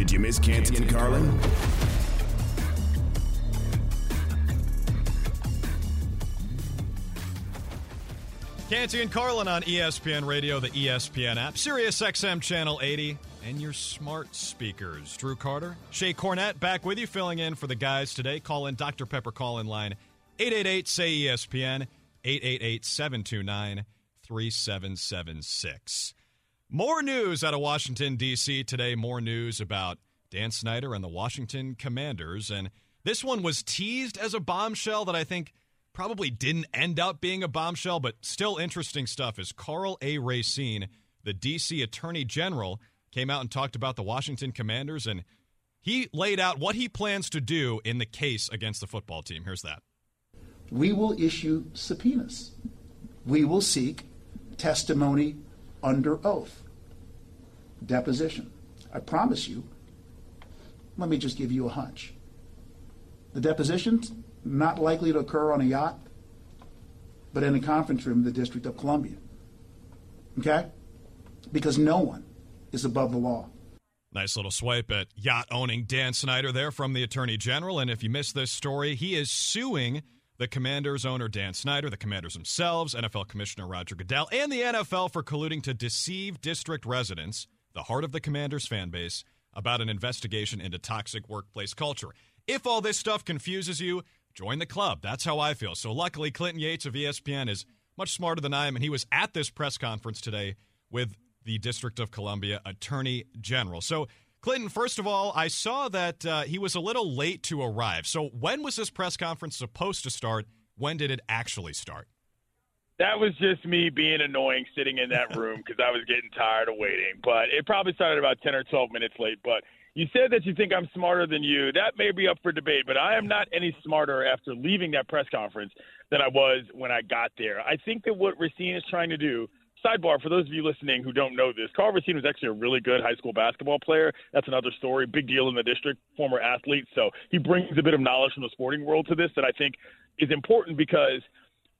Did you miss Canty and Carlin? Canty and Carlin on ESPN Radio, the ESPN app, Sirius XM Channel 80, and your smart speakers. Drew Carter, Shae Cornette back with you, filling in for the guys today. Call in Dr. Pepper call in line 888 say ESPN, 888 729 3776. More news out of Washington, D.C. today. More news about Dan Snyder and the Washington Commanders. And this one was teased as a bombshell that I think probably didn't end up being a bombshell, but still interesting stuff. Is Karl A. Racine, the D.C. Attorney General, came out and talked about the Washington Commanders, and he laid out what he plans to do in the case against the football team. Here's that. We will issue subpoenas. We will seek testimony under oath, deposition. I promise you, let me just give you a hunch. The deposition's not likely to occur on a yacht, but in a conference room in the District of Columbia. Okay? Because no one is above the law. Nice little swipe at yacht owning Dan Snyder there from the Attorney General. And if you missed this story, he is suing the Commanders owner Dan Snyder, the Commanders themselves, NFL Commissioner Roger Goodell, and the NFL for colluding to deceive district residents, the heart of the Commanders fan base, about an investigation into toxic workplace culture. If all this stuff confuses you, join the club. That's how I feel. So luckily, Clinton Yates of ESPN is much smarter than I am, and he was at this press conference today with the District of Columbia Attorney General. So Clinton, first of all, I saw that uh, he was a little late to arrive. So, when was this press conference supposed to start? When did it actually start? That was just me being annoying sitting in that room because I was getting tired of waiting. But it probably started about 10 or 12 minutes late. But you said that you think I'm smarter than you. That may be up for debate, but I am not any smarter after leaving that press conference than I was when I got there. I think that what Racine is trying to do sidebar for those of you listening who don't know this, Karl Racine was actually a really good high school basketball player. That's another story. Big deal in the district, former athlete. So he brings a bit of knowledge from the sporting world to this that I think is important because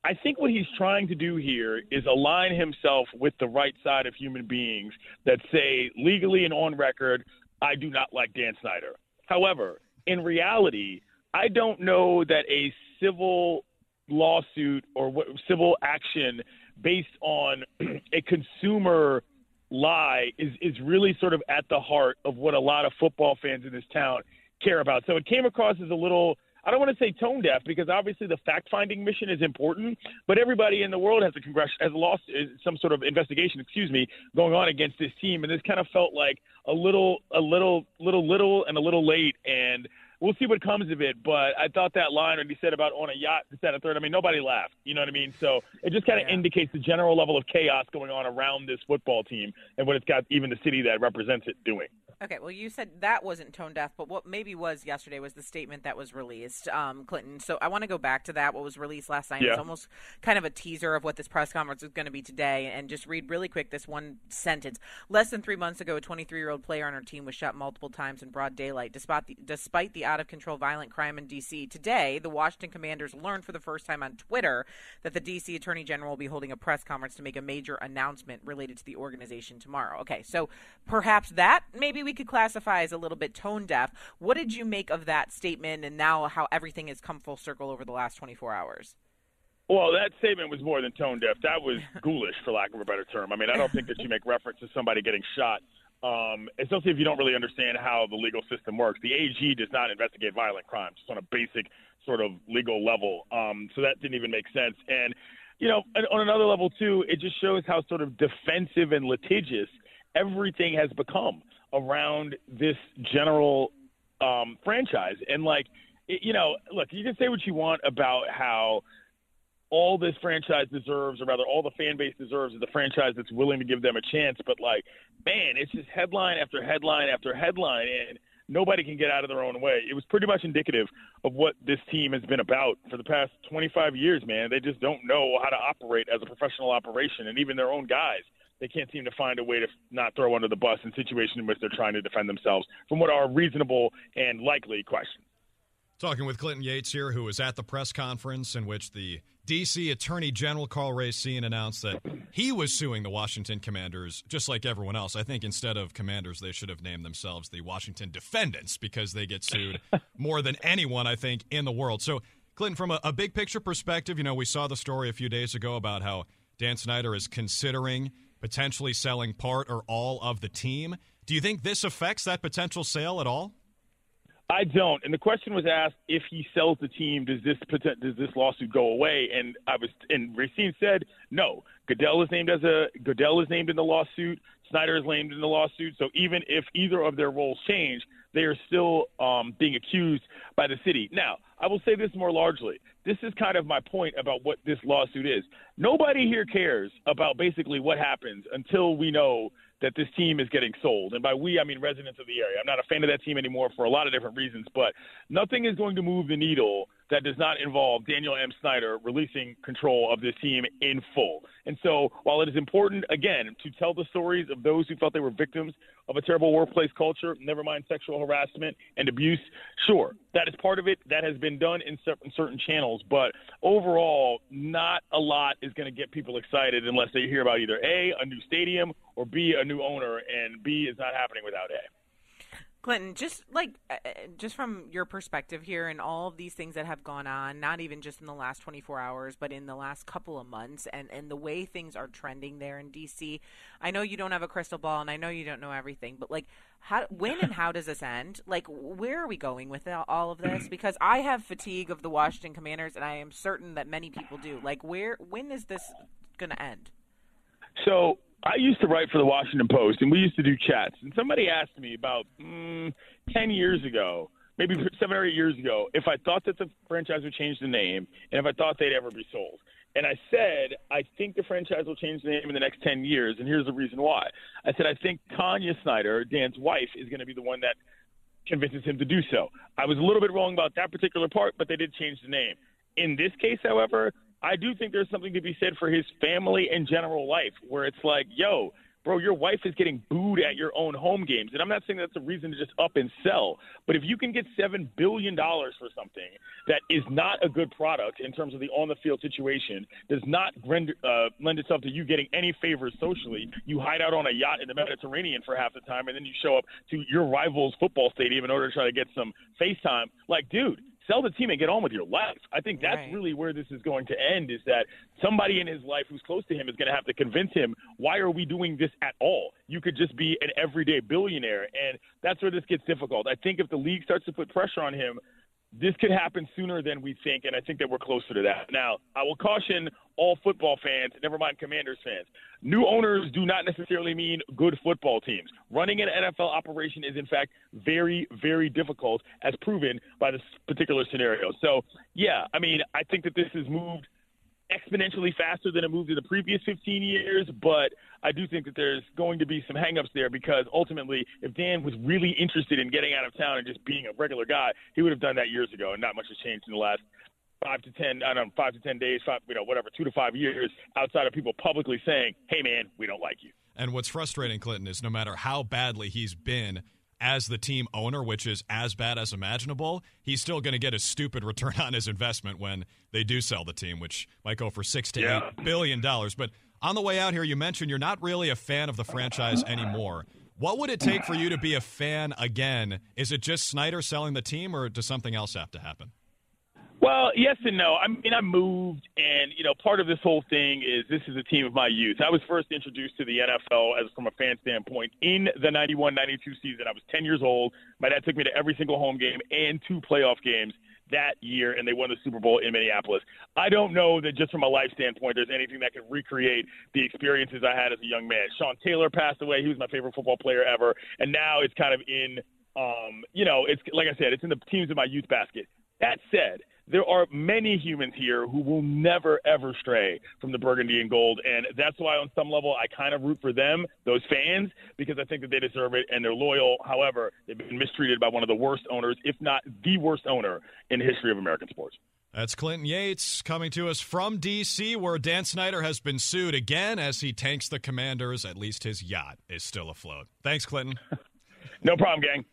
I think what he's trying to do here is align himself with the right side of human beings that say legally and on record, I do not like Dan Snyder. However, in reality, I don't know that a civil lawsuit or civil action based on a consumer lie is is really sort of at the heart of what a lot of football fans in this town care about. So it came across as a little I don't want to say tone deaf because obviously the fact finding mission is important, but everybody in the world has a congress has lost uh, some sort of investigation, excuse me, going on against this team, and this kind of felt like a little, a little, little, little, and a little late, and we'll see what comes of it. But I thought that line when he said about on a yacht set a third, I mean, nobody laughed. You know what I mean? So it just kind of yeah. indicates the general level of chaos going on around this football team and what it's got even the city that represents it doing. Okay, well, you said that wasn't tone deaf, but what maybe was yesterday was the statement that was released, um, Clinton. So I want to go back to that. What was released last night? Yeah. It's almost kind of a teaser of what this press conference is going to be today, and just read really quick this one sentence. Less than three months ago, a 23-year-old player on our team was shot multiple times in broad daylight, despite the, despite the out-of-control violent crime in D.C. Today, the Washington Commanders learned for the first time on Twitter that the D.C. Attorney General will be holding a press conference to make a major announcement related to the organization tomorrow. Okay, so perhaps that maybe we could classify as a little bit tone deaf. What did you make of that statement and now how everything has come full circle over the last 24 hours? Well, that statement was more than tone deaf. That was ghoulish, for lack of a better term. I mean, I don't think that you make reference to somebody getting shot, um, especially if you don't really understand how the legal system works. The AG does not investigate violent crimes just on a basic sort of legal level. Um, so that didn't even make sense. And, you know, on another level, too, it just shows how sort of defensive and litigious everything has become around this general um, franchise. And like, it, you know, look, you can say what you want about how all this franchise deserves, or rather, all the fan base deserves, is the franchise that's willing to give them a chance. But like, man, it's just headline after headline after headline, and nobody can get out of their own way. It was pretty much indicative of what this team has been about for the past 25 years, man. They just don't know how to operate as a professional operation, and even their own guys they can't seem to find a way to not throw under the bus in situations in which they're trying to defend themselves from what are reasonable and likely questions. Talking with Clinton Yates here, who was at the press conference in which the D.C. Attorney General Karl Racine announced that he was suing the Washington Commanders just like everyone else. I think instead of Commanders, they should have named themselves the Washington Defendants because they get sued more than anyone, I think, in the world. So, Clinton, from a, a big picture perspective, you know, we saw the story a few days ago about how Dan Snyder is considering potentially selling part or all of the team. Do you think this affects that potential sale at all? I don't. And the question was asked: if he sells the team, does this does this lawsuit go away? And I was, and Racine said no. Goodell is named as a Goodell is named in the lawsuit. Snyder is named in the lawsuit. So even if either of their roles change, they are still um, being accused by the city. Now, I will say this more largely. This is kind of my point about what this lawsuit is. Nobody here cares about basically what happens until we know that this team is getting sold. And by we, I mean residents of the area. I'm not a fan of that team anymore for a lot of different reasons, but nothing is going to move the needle that does not involve Daniel M. Snyder releasing control of this team in full. And so, while it is important, again, to tell the stories of those who felt they were victims of a terrible workplace culture, never mind sexual harassment and abuse, sure, that is part of it. That has been done in certain channels. But overall, not a lot is going to get people excited unless they hear about either A, a new stadium, or B, a new owner. And B is not happening without A. Clinton, just like uh, uh, just from your perspective here and all of these things that have gone on, not even just in the last 24 hours, but in the last couple of months and and the way things are trending there in DC. I know you don't have a crystal ball and I know you don't know everything, but like how when and how does this end? Like where are we going with all of this? Because I have fatigue of the Washington Commanders and I am certain that many people do. Like where when is this going to end? So I used to write for the Washington Post, and we used to do chats. And somebody asked me about mm, ten years ago, maybe seven or eight years ago, if I thought that the franchise would change the name, and if I thought they'd ever be sold. And I said, I think the franchise will change the name in the next 10 years, and here's the reason why. I said, I think Tanya Snyder, Dan's wife, is going to be the one that convinces him to do so. I was a little bit wrong about that particular part, but they did change the name. In this case, however, I do think there's something to be said for his family and general life, where it's like, yo, bro, your wife is getting booed at your own home games. And I'm not saying that's a reason to just up and sell, but if you can get $7 billion for something that is not a good product in terms of the on the field situation, does not render, uh, lend itself to you getting any favors socially, you hide out on a yacht in the Mediterranean for half the time, and then you show up to your rival's football stadium in order to try to get some FaceTime. Like, dude, sell the team and get on with your life. I think that's right. really where this is going to end is that somebody in his life who's close to him is going to have to convince him, why are we doing this at all? You could just be an everyday billionaire. And that's where this gets difficult. I think if the league starts to put pressure on him, this could happen sooner than we think, and I think that we're closer to that. Now, I will caution all football fans, never mind Commanders fans. New owners do not necessarily mean good football teams. Running an NFL operation is, in fact, very, very difficult, as proven by this particular scenario. So, yeah, I mean, I think that this has moved – exponentially faster than it moved in the previous 15 years, but I do think that there's going to be some hangups there because ultimately, if Dan was really interested in getting out of town and just being a regular guy, he would have done that years ago, and not much has changed in the last five to ten, I don't know, five to ten days, five, you know, whatever, two to five years, outside of people publicly saying, "Hey, man, we don't like you." And what's frustrating, Clinton, is no matter how badly he's been as the team owner, which is as bad as imaginable, he's still going to get a stupid return on his investment when they do sell the team, which might go for six to yeah. eight billion dollars. But on the way out here, you mentioned you're not really a fan of the franchise anymore. What would it take for you to be a fan again? Is it just Snyder selling the team, or does something else have to happen? Well, yes and no. I mean, I moved, and you know, part of this whole thing is this is a team of my youth. I was first introduced to the NFL as from a fan standpoint in the 91-92 season. I was 10 years old. My dad took me to every single home game and two playoff games that year, and they won the Super Bowl in Minneapolis. I don't know that just from a life standpoint, there's anything that can recreate the experiences I had as a young man. Sean Taylor passed away; he was my favorite football player ever, and now it's kind of in, um, you know, it's like I said, it's in the teams of my youth basket. That said, there are many humans here who will never ever stray from the burgundy and gold and that's why on some level i kind of root for them those fans because i think that they deserve it and they're loyal however they've been mistreated by one of the worst owners if not the worst owner in the history of american sports that's Clinton Yates coming to us from D.C., where Dan Snyder has been sued again as he tanks the commanders. At least his yacht is still afloat. Thanks, Clinton. no problem, gang.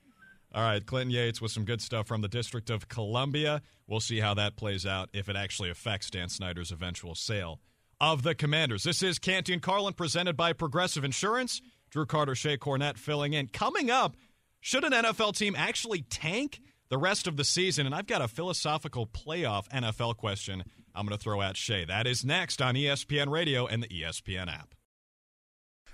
All right, Clinton Yates with some good stuff from the District of Columbia. We'll see how that plays out if it actually affects Dan Snyder's eventual sale of the Commanders. This is Canty and Carlin presented by Progressive Insurance. Drew Carter, Shae Cornette filling in. Coming up, should an NFL team actually tank the rest of the season? And I've got a philosophical playoff NFL question I'm going to throw at Shae. That is next on ESPN Radio and the ESPN app.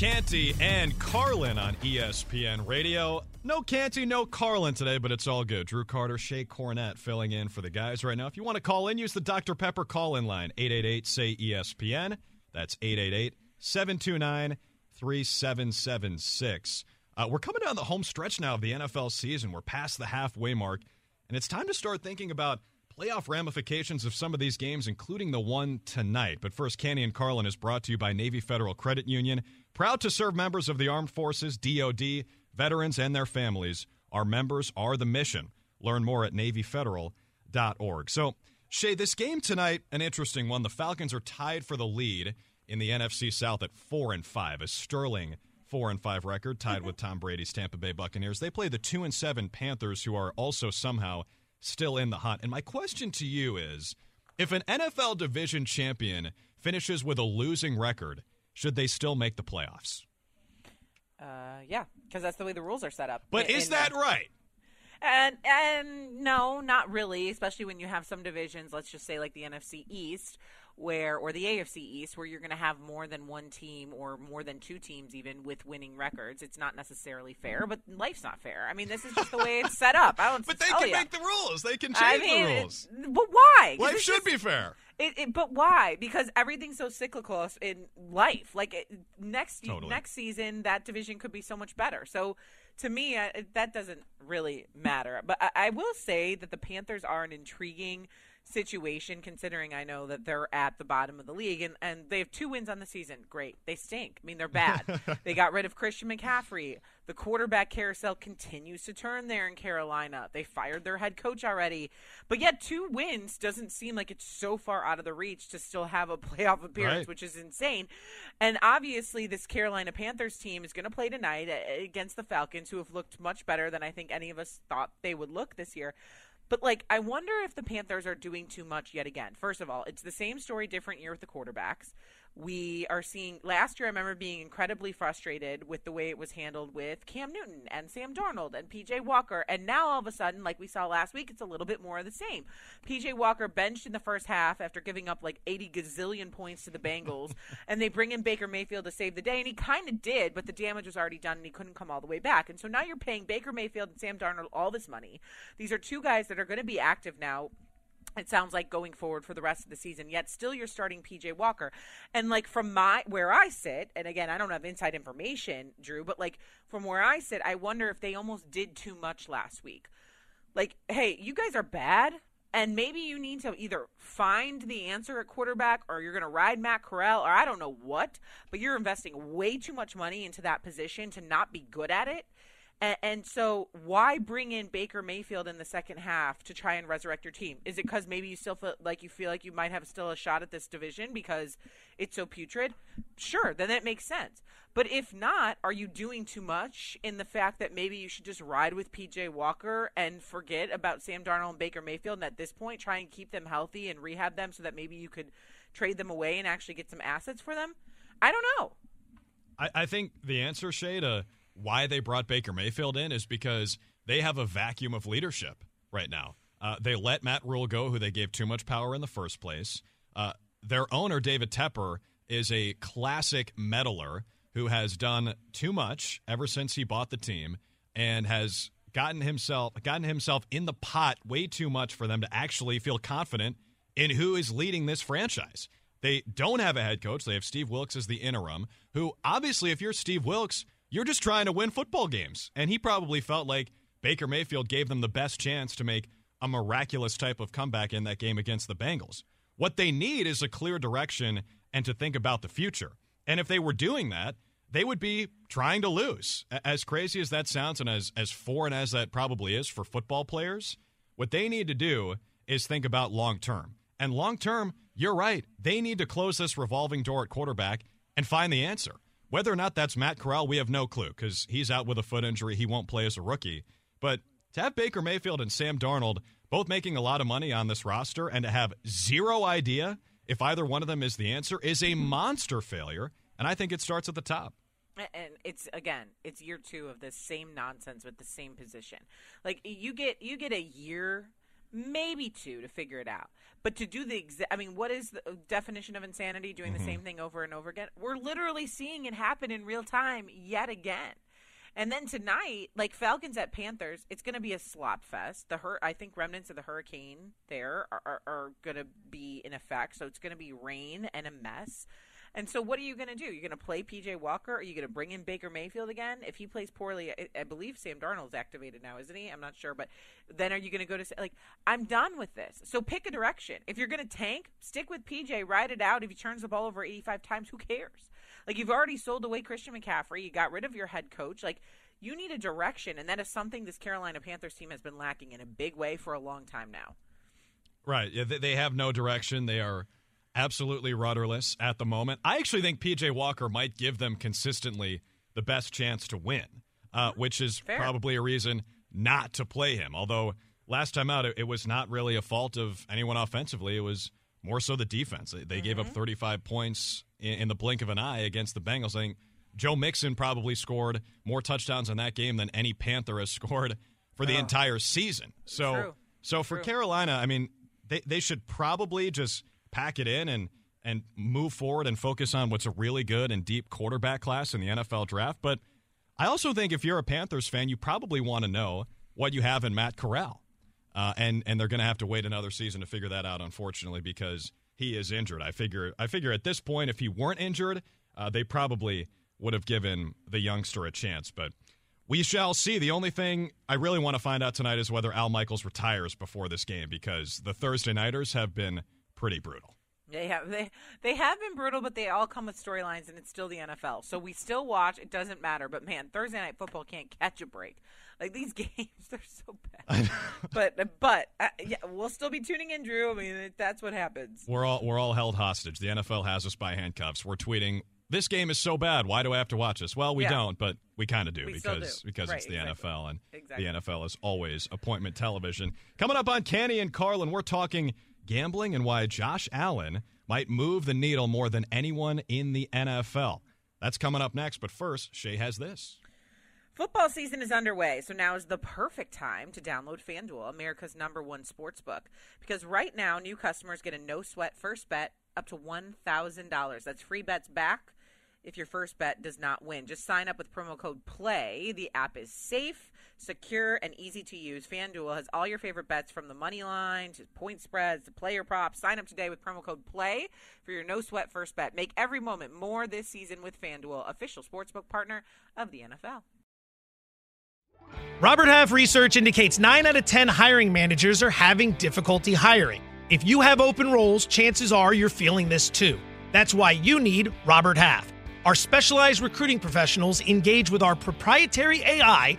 Canty and Carlin on ESPN Radio. No Canty, no Carlin today, but it's all good. Drew Carter, Shae Cornette filling in for the guys right now. If you want to call in, use the Dr. Pepper call in line 888 say ESPN. That's 888 729 3776. Uh, we're coming down the home stretch now of the NFL season. We're past the halfway mark, and it's time to start thinking about playoff ramifications of some of these games, including the one tonight. But first, Canty and Carlin is brought to you by Navy Federal Credit Union. Proud to serve members of the Armed Forces, DoD, veterans, and their families. Our members are the mission. Learn more at NavyFederal.org. So, Shay, this game tonight, an interesting one. The Falcons are tied for the lead in the NFC South at four and five. A sterling four and five record, tied with mm-hmm. Tom Brady's Tampa Bay Buccaneers. They play the two and seven Panthers, who are also somehow still in the hunt. And my question to you is if an NFL division champion finishes with a losing record, should they still make the playoffs? Uh, yeah, because that's the way the rules are set up. But in, is that right? And and no, not really. Especially when you have some divisions, let's just say like the NFC East, where or the AFC East where you're going to have more than one team or more than two teams even with winning records. It's not necessarily fair, but life's not fair. I mean, this is just the way it's set up. I don't. but they can you. make the rules. They can change I mean, the rules. But why? Life should just, be fair. It, it, but why? Because everything's so cyclical in life. Like it, next totally. next season, that division could be so much better. So to me, uh, I, that doesn't really matter. But I, I will say that the Panthers are an intriguing situation considering I know that they're at the bottom of the league and, and they have two wins on the season. Great. They stink. I mean, they're bad. they got rid of Christian McCaffrey. The quarterback carousel continues to turn there in Carolina. They fired their head coach already. But yet, two wins doesn't seem like it's so far out of the reach to still have a playoff appearance, right. which is insane. And obviously, this Carolina Panthers team is going to play tonight uh, against the Falcons, who have looked much better than I think any of us thought they would look this year. But like, I wonder if the Panthers are doing too much yet again. First of all, it's the same story, different year with the quarterbacks we are seeing last year I remember being incredibly frustrated with the way it was handled with Cam Newton and Sam Darnold and PJ Walker and now all of a sudden like we saw last week it's a little bit more of the same. PJ Walker benched in the first half after giving up like 80 gazillion points to the Bengals and they bring in Baker Mayfield to save the day and he kind of did but the damage was already done and he couldn't come all the way back. And so now you're paying Baker Mayfield and Sam Darnold all this money. These are two guys that are going to be active now it sounds like going forward for the rest of the season. Yet still you're starting PJ Walker. And like from my where I sit, and again, I don't have inside information, Drew, but like from where I sit, I wonder if they almost did too much last week. Like, hey, you guys are bad, And maybe you need to either find the answer at quarterback or you're going to ride Matt Corral or I don't know what, but you're investing way too much money into that position to not be good at it. And, and, so, why bring in Baker Mayfield in the second half to try and resurrect your team? Is it because maybe you still feel like you feel like you might have still a shot at this division because it's so putrid? Sure, then that makes sense. But if not, are you doing too much in the fact that maybe you should just ride with PJ Walker and forget about Sam Darnold and Baker Mayfield, and at this point try and keep them healthy and rehab them so that maybe you could trade them away and actually get some assets for them? I don't know. I, I think the answer, Shay, to why they brought Baker Mayfield in is because they have a vacuum of leadership right now. Uh, they let Matt Rhule go, who they gave too much power in the first place. Uh, their owner, David Tepper, is a classic meddler who has done too much ever since he bought the team and has gotten himself gotten himself in the pot way too much for them to actually feel confident in who is leading this franchise. They don't have a head coach. They have Steve Wilks as the interim, who obviously if you're Steve Wilks, you're just trying to win football games. And he probably felt like Baker Mayfield gave them the best chance to make a miraculous type of comeback in that game against the Bengals. What they need is a clear direction and to think about the future. And if they were doing that, they would be trying to lose. As crazy as that sounds and as, as foreign as that probably is for football players, what they need to do is think about long term. And long term, you're right. They need to close this revolving door at quarterback and find the answer. Whether or not that's Matt Corral, we have no clue because he's out with a foot injury. He won't play as a rookie. But to have Baker Mayfield and Sam Darnold both making a lot of money on this roster and to have zero idea if either one of them is the answer is a monster failure. And I think it starts at the top. And it's again, it's year two of the same nonsense with the same position. Like you get you get a year, maybe two, to figure it out. But to do the exact, I mean, what is the definition of insanity? Doing mm-hmm. the same thing over and over again. We're literally seeing it happen in real time yet again. And then tonight, like Falcons at Panthers, it's going to be a slop fest. The hur- I think remnants of the hurricane there are, are, are going to be in effect, so it's going to be rain and a mess. And so, what are you going to do? You're going to play PJ Walker? Are you going to bring in Baker Mayfield again? If he plays poorly, I, I believe Sam Darnold's activated now, isn't he? I'm not sure, but then are you going to go to like? I'm done with this. So pick a direction. If you're going to tank, stick with PJ. Ride it out. If he turns the ball over 85 times, who cares? Like you've already sold away Christian McCaffrey. You got rid of your head coach. Like you need a direction, and that is something this Carolina Panthers team has been lacking in a big way for a long time now. Right. Yeah, they have no direction. They are absolutely rudderless at the moment. I actually think PJ Walker might give them consistently the best chance to win, uh, which is Fair. probably a reason not to play him. Although last time out, it, it, was not really a fault of anyone offensively. It was more so the defense. They, they mm-hmm. gave up mm-hmm. 35 points in, in, the blink of an eye against the Bengals. I think Joe Mixon probably scored more touchdowns in that game than any Panther has scored for the oh. entire season. So, True. so for True. Carolina, I mean, they, they should probably just pack it in and and move forward and focus on what's a really good and deep quarterback class in the NFL draft. But I also think if you're a Panthers fan, you probably want to know what you have in Matt Corral. Uh, and and they're going to have to wait another season to figure that out, unfortunately, because he is injured. I figure I figure at this point, if he weren't injured, uh, they probably would have given the youngster a chance. But we shall see. The only thing I really want to find out tonight is whether Al Michaels retires before this game, because the Thursday nighters have been pretty brutal. They have they they have been brutal, but they all come with storylines, and it's still the NFL. So we still watch. It doesn't matter. But man, Thursday night football can't catch a break. Like these games, they're so bad. but but uh, yeah, we'll still be tuning in, Drew. I mean, that's what happens. We're all we're all held hostage. The NFL has us by handcuffs. We're tweeting. This game is so bad. Why do I have to watch this? Well, we yeah. don't, but we kind of do we because do. because right, it's the exactly. NFL and exactly. the NFL is always appointment television. Coming up on Canty and Carlin, we're talking gambling and why Josh Allen might move the needle more than anyone in the NFL. That's coming up next, but first, Shay has this. Football season is underway, so now is the perfect time to download FanDuel, America's number one sports book. Because right now, new customers get a no sweat first bet up to $1,000. That's free bets back if your first bet does not win. Just sign up with promo code PLAY. The app is safe, secure, and easy to use. FanDuel has all your favorite bets from the money line to point spreads to player props. Sign up today with promo code PLAY for your no sweat first bet. Make every moment more this season with FanDuel, official sportsbook partner of the NFL. Robert Half research indicates 9 out of 10 hiring managers are having difficulty hiring. If you have open roles, chances are you're feeling this too. That's why you need Robert Half. Our specialized recruiting professionals engage with our proprietary AI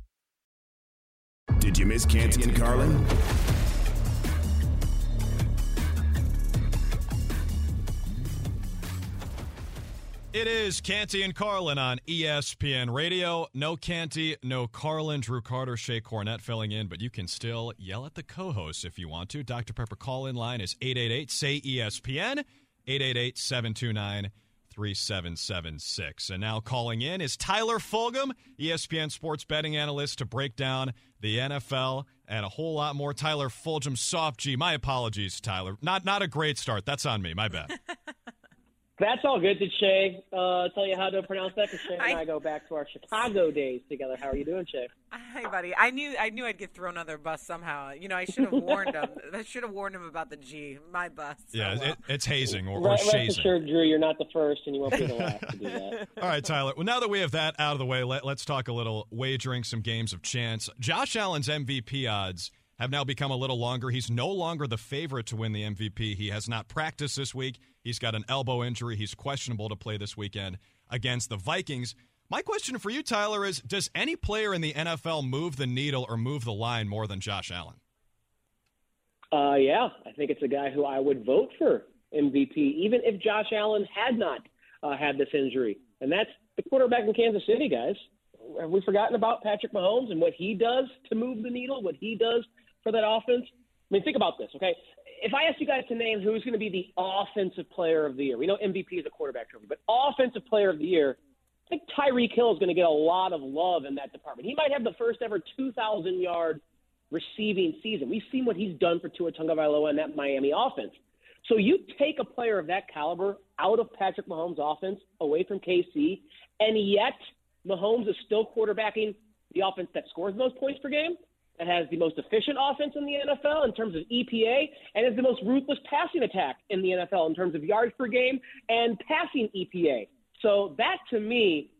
Did you miss Canty and Carlin? It is Canty and Carlin on ESPN Radio. No Canty, no Carlin. Drew Carter, Shae Cornette filling in, but you can still yell at the co hosts if you want to. Dr. Pepper call in line is 888 say ESPN, 888 729 3776. And now calling in is Tyler Fulghum, ESPN sports betting analyst, to break down the NFL and a whole lot more. Tyler Fulghum, soft G. My apologies, Tyler. Not not a great start. That's on me. My bad. That's all good. Did Shae uh, tell you how to pronounce that? Because Shae and I, I go back to our Chicago days together. How are you doing, Shae? Hi, buddy. I knew I knew I'd get thrown under the bus somehow. You know, I should have warned him. I should have warned him about the G. My bus. Yeah, well. it, it's hazing or, or rest, shazing. Rest assured, Drew, you're not the first, and you won't be the last to do that. all right, Tyler. Well, now that we have that out of the way, let, let's talk a little wagering, some games of chance. Josh Allen's MVP odds have now become a little longer. He's no longer the favorite to win the MVP. He has not practiced this week. He's got an elbow injury. He's questionable to play this weekend against the Vikings. My question for you, Tyler, is Does any player in the NFL move the needle or move the line more than Josh Allen? Uh, yeah, I think it's a guy who I would vote for MVP, even if Josh Allen had not uh, had this injury. And that's the quarterback in Kansas City, guys. Have we forgotten about Patrick Mahomes and what he does to move the needle, what he does for that offense? I mean, think about this, okay? If I ask you guys to name who's going to be the offensive player of the year, we know MVP is a quarterback trophy, but offensive player of the year, I think Tyreek Hill is going to get a lot of love in that department. He might have the first ever 2,000 yard receiving season. We've seen what he's done for Tua Tagovailoa and that Miami offense. So you take a player of that caliber out of Patrick Mahomes' offense, away from KC, and yet Mahomes is still quarterbacking the offense that scores most points per game that has the most efficient offense in the NFL in terms of EPA and is the most ruthless passing attack in the NFL in terms of yards per game and passing EPA. So that to me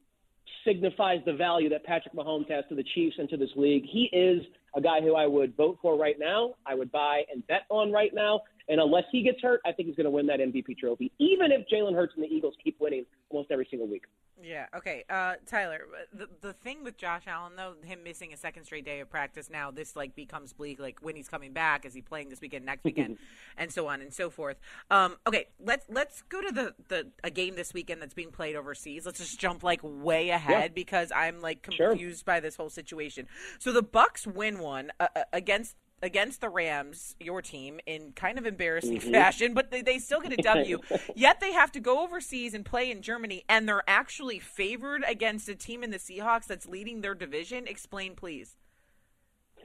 signifies the value that Patrick Mahomes has to the Chiefs and to this league. He is a guy who I would vote for right now. I would buy and bet on right now. And unless he gets hurt, I think he's going to win that MVP trophy, even if Jalen Hurts and the Eagles keep winning almost every single week. Yeah. Okay. Uh, Tyler, the the thing with Josh Allen though, him missing a second straight day of practice now, this like becomes bleak. Like when he's coming back, is he playing this weekend, next weekend, and so on and so forth. Um, okay. Let's let's go to the the a game this weekend that's being played overseas. Let's just jump like way ahead yeah. because I'm like confused sure. by this whole situation. So the Bucks win one uh, uh against against the Rams, your team, in kind of embarrassing mm-hmm. fashion, but they, they still get a W. Yet they have to go overseas and play in Germany, and they're actually favored against a team in the Seahawks that's leading their division. Explain, please.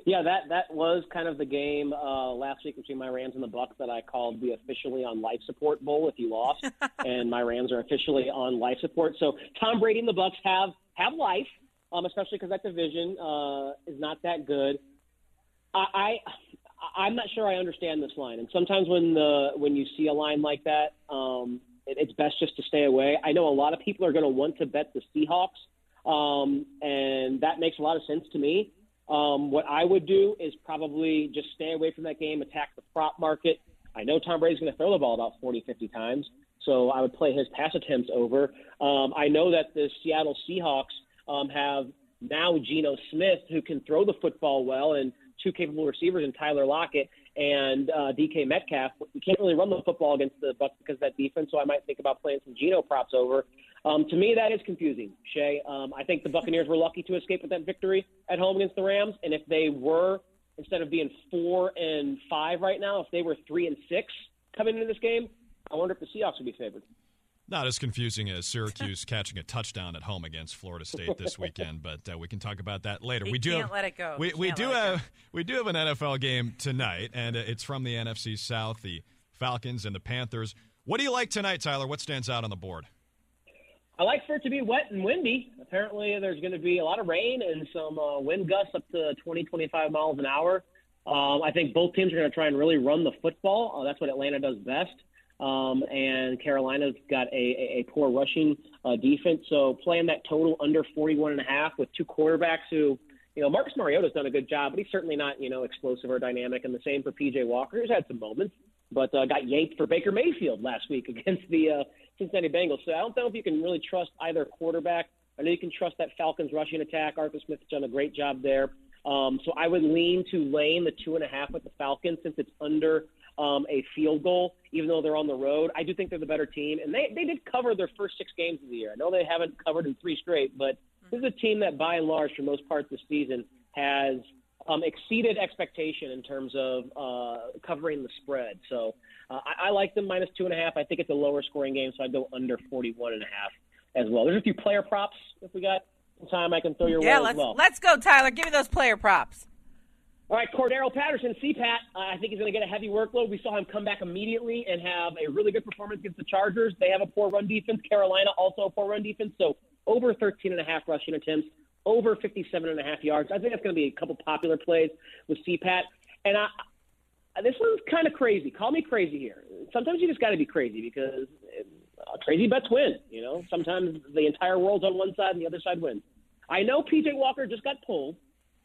Yeah, that that was kind of the game uh, last week between my Rams and the Bucks that I called the officially on life support bowl. If you lost, and my Rams are officially on life support. So Tom Brady and the Bucks have have life, um, especially because that division uh, is not that good. I, I I'm not sure I understand this line, and sometimes when the when you see a line like that, um, it, it's best just to stay away. I know a lot of people are going to want to bet the Seahawks, um, and that makes a lot of sense to me. Um, what I would do is probably just stay away from that game, attack the prop market. I know Tom Brady's going to throw the ball about 40, 50 times, so I would play his pass attempts over. Um, I know that the Seattle Seahawks um, have now Geno Smith, who can throw the football well, and two capable receivers in Tyler Lockett and uh, DK Metcalf. We can't really run the football against the Bucs because of that defense, so I might think about playing some Geno props over. Um, to me, that is confusing, Shay. Um, I think the Buccaneers were lucky to escape with that victory at home against the Rams, and if they were instead of being four and five right now, if they were three and six coming into this game, I wonder if the Seahawks would be favored. Not as confusing as Syracuse catching a touchdown at home against Florida State this weekend, but uh, we can talk about that later. He we do can't have, let it go. We, we do let it have we do have an NFL game tonight, and uh, it's from the NFC South, the Falcons and the Panthers. What do you like tonight, Tyler? What stands out on the board? I like for it to be wet and windy. Apparently, there's going to be a lot of rain and some uh, wind gusts up to 20, 25 miles an hour. Um, I think both teams are going to try and really run the football. Uh, that's what Atlanta does best. Um, and Carolina's got a, a, poor rushing uh, defense. So playing that total under 41 and a half with two quarterbacks who, you know, Marcus Mariota's done a good job, but he's certainly not, you know, explosive or dynamic. And the same for PJ Walker, who's had some moments, but uh, got yanked for Baker Mayfield last week against the uh, Cincinnati Bengals. So I don't know if you can really trust either quarterback. I know you can trust that Falcons rushing attack. Arthur Smith's done a great job there. Um, so I would lean to Lane the two and a half with the Falcons since it's under um, a field goal, even though they're on the road. I do think they're the better team, and they they did cover their first six games of the year. I know they haven't covered in three straight, but this is a team that, by and large, for most parts of the season, has um, exceeded expectation in terms of uh, covering the spread. So uh, I, I like them minus two and a half. I think it's a lower scoring game, so I go under forty one and a half as well. There's a few player props if we got some time I can throw your yeah, way let's as well. let's go, Tyler. Give me those player props. All right, Cordarrelle Patterson, CPAT. Uh, I think he's going to get a heavy workload. We saw him come back immediately and have a really good performance against the Chargers. They have a poor run defense. Carolina also a poor run defense. So over 13 and a half rushing attempts, over 57 and a half yards. I think that's going to be a couple popular plays with CPAT. And I, this one's kind of crazy. Call me crazy here. Sometimes you just got to be crazy because uh, crazy bets win. You know, sometimes the entire world's on one side and the other side wins. I know PJ Walker just got pulled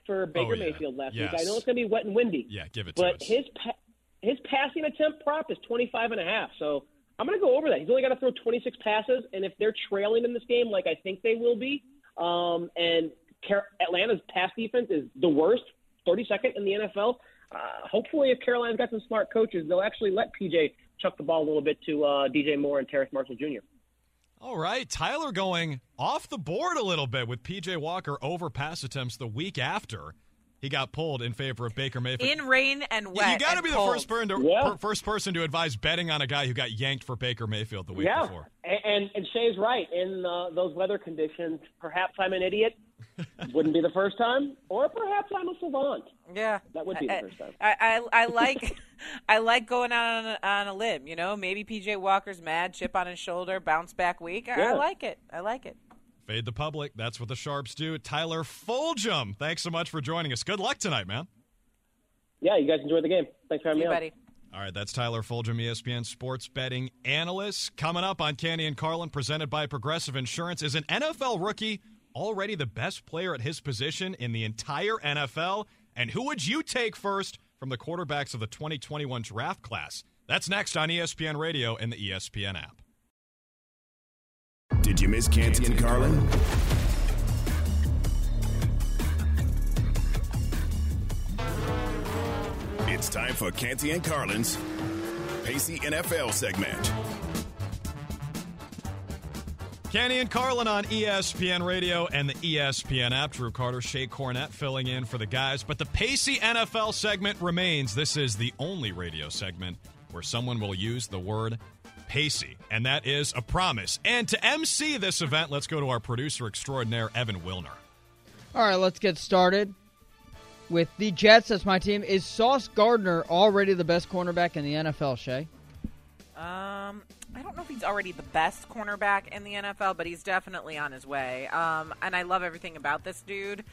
for Baker Oh, yeah. Mayfield last Yes. week. I know it's going to be wet and windy. Yeah, give it to But his pa- his passing attempt prop is 25 and a half. So I'm going to go over that. He's only got to throw 26 passes, and if they're trailing in this game, like I think they will be, um, and Car- Atlanta's pass defense is the worst, 32nd in the NFL. Uh, hopefully, if Carolina's got some smart coaches, they'll actually let PJ chuck the ball a little bit to uh, DJ Moore and Terrace Marshall Jr. All right, Tyler going off the board a little bit with PJ Walker over pass attempts the week after he got pulled in favor of Baker Mayfield. In rain and You- wet. you got to and be the first person to Yeah. per- first person to advise betting on a guy who got yanked for Baker Mayfield the week yeah, before. and and, and Shay's right. In uh, those weather conditions, perhaps I'm an idiot. Wouldn't be the first time, or perhaps I'm a savant. Yeah, That would be the I- first time. I, I, I like I like going out on a, on a limb. You know, maybe PJ Walker's mad, chip on his shoulder, bounce back week. I, I like it. I like it. Fade the public. That's what the sharps do. Tyler Fulghum, thanks so much for joining us. Good luck tonight, man. Yeah, you guys enjoy the game. Thanks for having See you, me on. buddy. All right, that's Tyler Fulghum, E ESPN sports betting analyst. Coming up on Canty and Carlin, presented by Progressive Insurance, is an NFL rookie already the best player at his position in the entire NFL? And who would you take first from the quarterbacks of the 2021 draft class? That's next on ESPN Radio and the ESPN app. Did you miss Canty and Carlin? It's time for Canty and Carlin's Pacey NFL segment. Canty and Carlin on ESPN Radio and the ESPN app. Drew Carter, Shae Cornette filling in for the guys. But the Pacey NFL segment remains. This is the only radio segment where someone will use the word Pacey, and that is a promise. And to MC this event, let's go to our producer extraordinaire, Evan Wilner. All right, let's get started with the Jets That's my team. Is Sauce Gardner already the best cornerback in the NFL, Shay? Um, I don't know if he's already the best cornerback in the NFL, but he's definitely on his way. Um, and I love everything about this dude.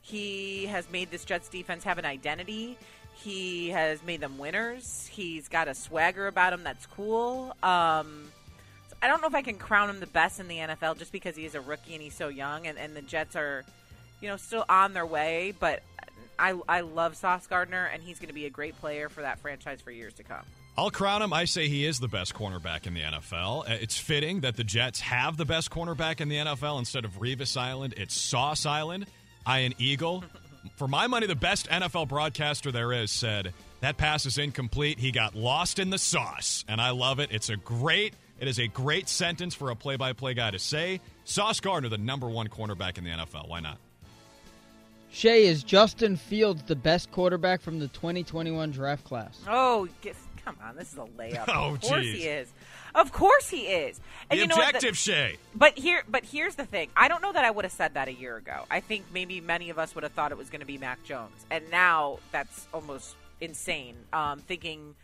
He has made this Jets defense have an identity. He has made them winners. He's got a swagger about him that's cool. Um, I don't know if I can crown him the best in the NFL just because he is a rookie and he's so young, and, and the Jets are, you know, still on their way. But I I love Sauce Gardner, and he's going to be a great player for that franchise for years to come. I'll crown him. I say he is the best cornerback in the NFL. Uh, it's fitting that the Jets have the best cornerback in the NFL instead of Revis Island. It's Sauce Island. Ian Eagle. For my money, the best NFL broadcaster there is said that pass is incomplete. He got lost in the sauce, and I love it. It's a great. It is a great sentence for a play-by-play guy to say. Sauce Gardner, the number one cornerback in the NFL. Why not? Shay, is Justin Fields the best quarterback from the 2021 draft class? Oh, get, come on. This is a layup. Oh, of course geez. he is. Of course he is. And the you know objective, Shae. But here, but here's the thing. I don't know that I would have said that a year ago. I think maybe many of us would have thought it was going to be Mac Jones, and now that's almost insane. Um, thinking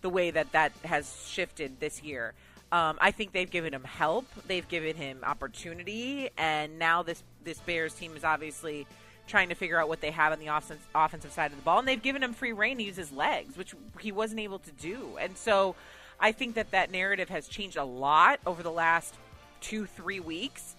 the way that that has shifted this year. Um, I think they've given him help. They've given him opportunity, and now this this Bears team is obviously trying to figure out what they have on the offense, offensive side of the ball, and they've given him free reign to use his legs, which he wasn't able to do. And so, I think that that narrative has changed a lot over the last two three weeks.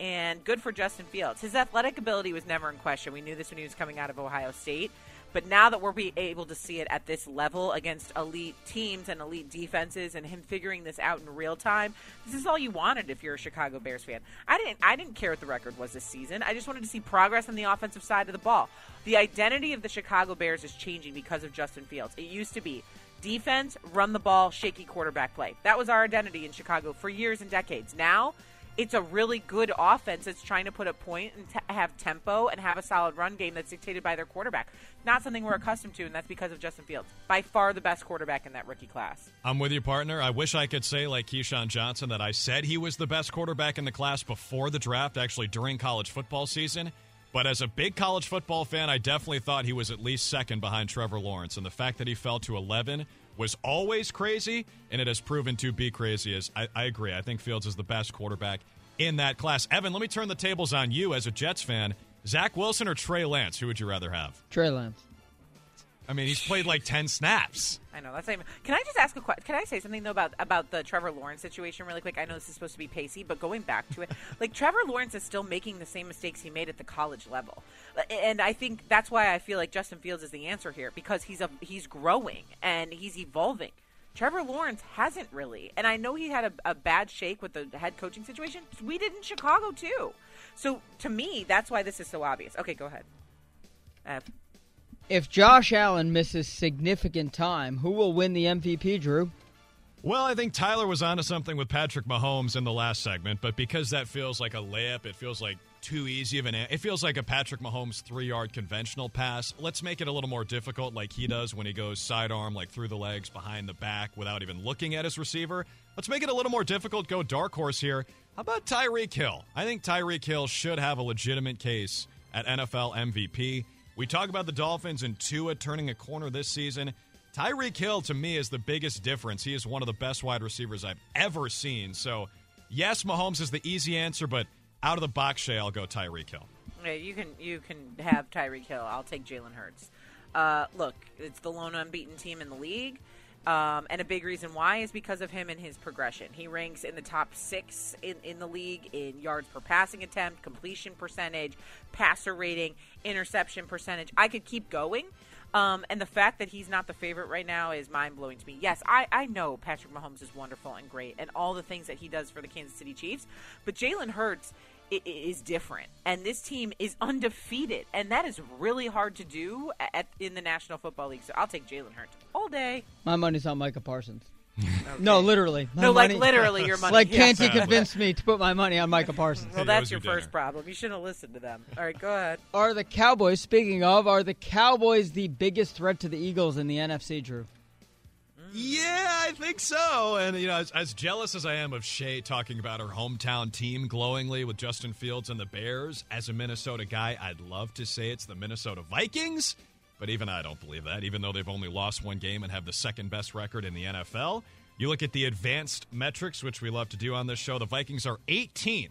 And good for Justin Fields. His athletic ability was never in question. We knew this when he was coming out of Ohio State. But now that we're be able to see it at this level against elite teams and elite defenses, and him figuring this out in real time, this is all you wanted if you're a Chicago Bears fan. I didn't. I didn't care what the record was this season. I just wanted to see progress on the offensive side of the ball. The identity of the Chicago Bears is changing because of Justin Fields. It used to be defense, run the ball, shaky quarterback play. That was our identity in Chicago for years and decades. Now it's a really good offense that's trying to put a point and t- have tempo and have a solid run game that's dictated by their quarterback. Not something we're accustomed to, and that's because of Justin Fields. By far the best quarterback in that rookie class. I'm with you, partner. I wish I could say, like Keyshawn Johnson, that I said he was the best quarterback in the class before the draft, actually during college football season. But as a big college football fan, I definitely thought he was at least second behind Trevor Lawrence. And the fact that he fell to 11 was always crazy, and it has proven to be crazy. As I, I agree, I think Fields is the best quarterback in that class. Evan, let me turn the tables on you as a Jets fan. Zach Wilson or Trey Lance? Who would you rather have? Trey Lance. I mean, he's played like 10 snaps. I know that's not even. Can I just ask a question? Can I say something though about about the Trevor Lawrence situation really quick? I know this is supposed to be pacey, but going back to it, like Trevor Lawrence is still making the same mistakes he made at the college level, and I think that's why I feel like Justin Fields is the answer here because he's a he's growing and he's evolving. Trevor Lawrence hasn't really, and I know he had a, a bad shake with the head coaching situation. We did in Chicago too, so to me, that's why this is so obvious. Okay, go ahead. Uh, If Josh Allen misses significant time, who will win the MVP, Drew? Well, I think Tyler was onto something with Patrick Mahomes in the last segment, but because that feels like a layup, it feels like too easy of an. It feels like a Patrick Mahomes three yard conventional pass. Let's make it a little more difficult, like he does when he goes sidearm, like through the legs, behind the back, without even looking at his receiver. Let's make it a little more difficult. Go dark horse here. How about Tyreek Hill? I think Tyreek Hill should have a legitimate case at NFL MVP. We talk about the Dolphins and Tua turning a corner this season. Tyreek Hill, to me, is the biggest difference. He is one of the best wide receivers I've ever seen. So, yes, Mahomes is the easy answer, but out of the box, Shae, I'll go Tyreek Hill. Yeah, you can you can have Tyreek Hill. I'll take Jalen Hurts. Uh, look, it's the lone unbeaten team in the league, um, and a big reason why is because of him and his progression. He ranks in the top six in, in the league in yards per passing attempt, completion percentage, passer rating, interception percentage. I could keep going. Um, and the fact that he's not the favorite right now is mind blowing to me. Yes, I, I know Patrick Mahomes is wonderful and great, and all the things that he does for the Kansas City Chiefs, but Jalen Hurts is different, and this team is undefeated, and that is really hard to do at, in the National Football League. So I'll take Jalen Hurts all day. My money's on Micah Parsons. No, literally. My No, like money- literally your money. Like, can't you convince me to put my money on Micah Parsons? Well, that's your first problem. You shouldn't have listened to them. All right, go ahead. Are the Cowboys, speaking of, are the Cowboys the biggest threat to the Eagles in the NFC, Drew? Yeah, I think so. And, you know, as, as jealous as I am of Shae talking about her hometown team glowingly with Justin Fields and the Bears, as a Minnesota guy, I'd love to say it's the Minnesota Vikings. But even I don't believe that, even though they've only lost one game and have the second best record in the NFL. You look at the advanced metrics, which we love to do on this show. The Vikings are 18th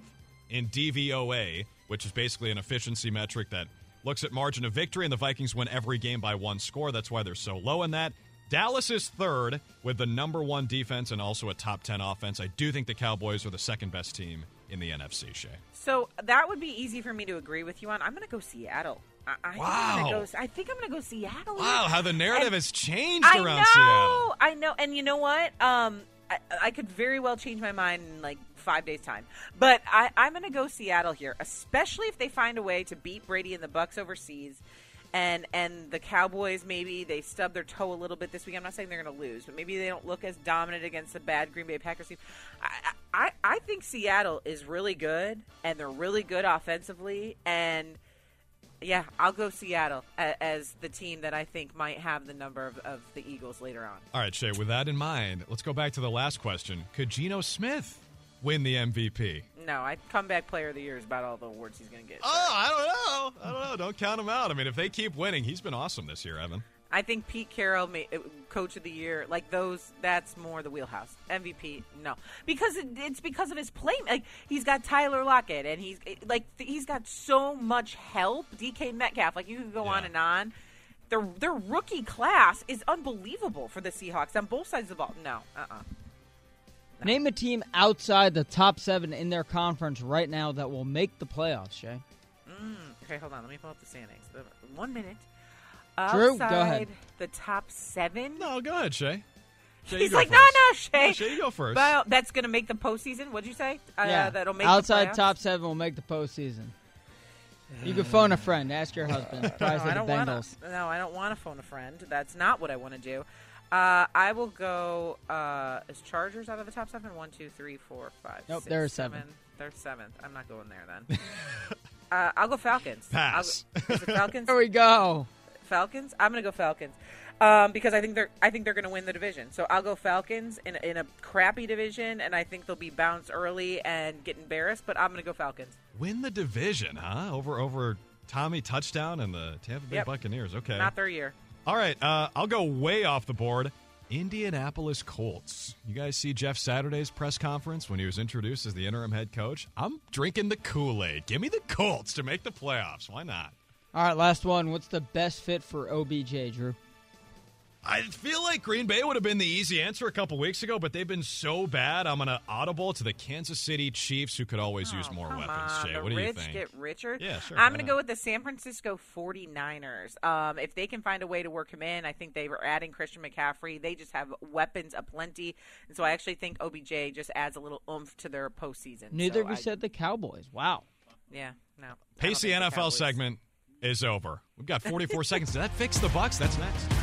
in DVOA, which is basically an efficiency metric that looks at margin of victory, and the Vikings win every game by one score. That's why they're so low in that. Dallas is third with the number one defense and also a top 10 offense. I do think the Cowboys are the second best team in the NFC, Shae. So that would be easy for me to agree with you on. I'm going to go Seattle. I, I wow. Think go, I think I'm going to go Seattle. Wow, how the narrative and has changed I around know, Seattle. I know. And you know what? Um, I, I, could very well change my mind in like five days' time. But I, I'm going to go Seattle here, especially if they find a way to beat Brady and the Bucs overseas and and the Cowboys maybe they stub their toe a little bit this week. I'm not saying they're going to lose, but maybe they don't look as dominant against the bad Green Bay Packers team. I, I I think Seattle is really good, and they're really good offensively, and yeah, I'll go Seattle as the team that I think might have the number of, of the Eagles later on. All right, Shae. With that in mind, let's go back to the last question. Could Geno Smith win the MVP? No, I comeback player of the year is about all the awards he's going to get. Oh, I don't know. I don't know. Don't count him out. I mean, if they keep winning, he's been awesome this year, Evan. I think Pete Carroll, uh, coach of the year, like those, that's more the wheelhouse. MVP, no, because it, it's because of his play. Like he's got Tyler Lockett, and he's like he's got so much help. DK Metcalf, like you can go yeah. on and on. Their their rookie class is unbelievable for the Seahawks on both sides of the ball. No, uh, uh-uh. uh Name a team outside the top seven in their conference right now that will make the playoffs, Shae. Mm, okay, hold on. Let me pull up the standings. One minute. Drew, outside go ahead. the top seven. No, go ahead, Shae. Shae He's like, no, no, Shae. No, Shae, you go first. Well, that's going to make the postseason. What'd you say? Uh, yeah, that'll make outside top seven will make the postseason. You can phone a friend. Ask your husband. no, I don't want to. No, I don't want to phone a friend. That's not what I want to do. Uh, I will go. Uh, is Chargers out of the top seven? One, two, three, four, five. Nope, six, they're seven. seven. They're seventh. I'm not going there then. uh, I'll go Falcons. Pass. Go, Falcons? there we go. Falcons. I'm going to go Falcons um, because I think they're I think they're going to win the division. So I'll go Falcons in in a crappy division, and I think they'll be bounced early and get embarrassed. But I'm going to go Falcons. Win the division, huh? Over over Tommy touchdown and the Tampa Bay yep. Buccaneers. Okay, not their year. All right, uh, I'll go way off the board. Indianapolis Colts. You guys see Jeff Saturday's press conference when he was introduced as the interim head coach? I'm drinking the Kool Aid. Give me the Colts to make the playoffs. Why not? All right, last one. What's the best fit for OBJ, Drew? I feel like Green Bay would have been the easy answer a couple weeks ago, but they've been so bad. I'm going to audible to the Kansas City Chiefs, who could always oh, use more weapons. On. Jay, the what do rich you think? get richer. Yeah, sure. I'm going to go with the San Francisco 49ers. Um, if they can find a way to work him in, I think they were adding Christian McCaffrey. They just have weapons aplenty, and so I actually think OBJ just adds a little oomph to their postseason. Neither so of you I, said the Cowboys. Wow. Yeah, no. Pacey NFL segment is over. We've got 44 seconds. Did that fix the Bucs? That's next.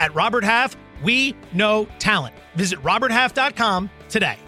At Robert Half, we know talent. Visit RobertHalf.com today.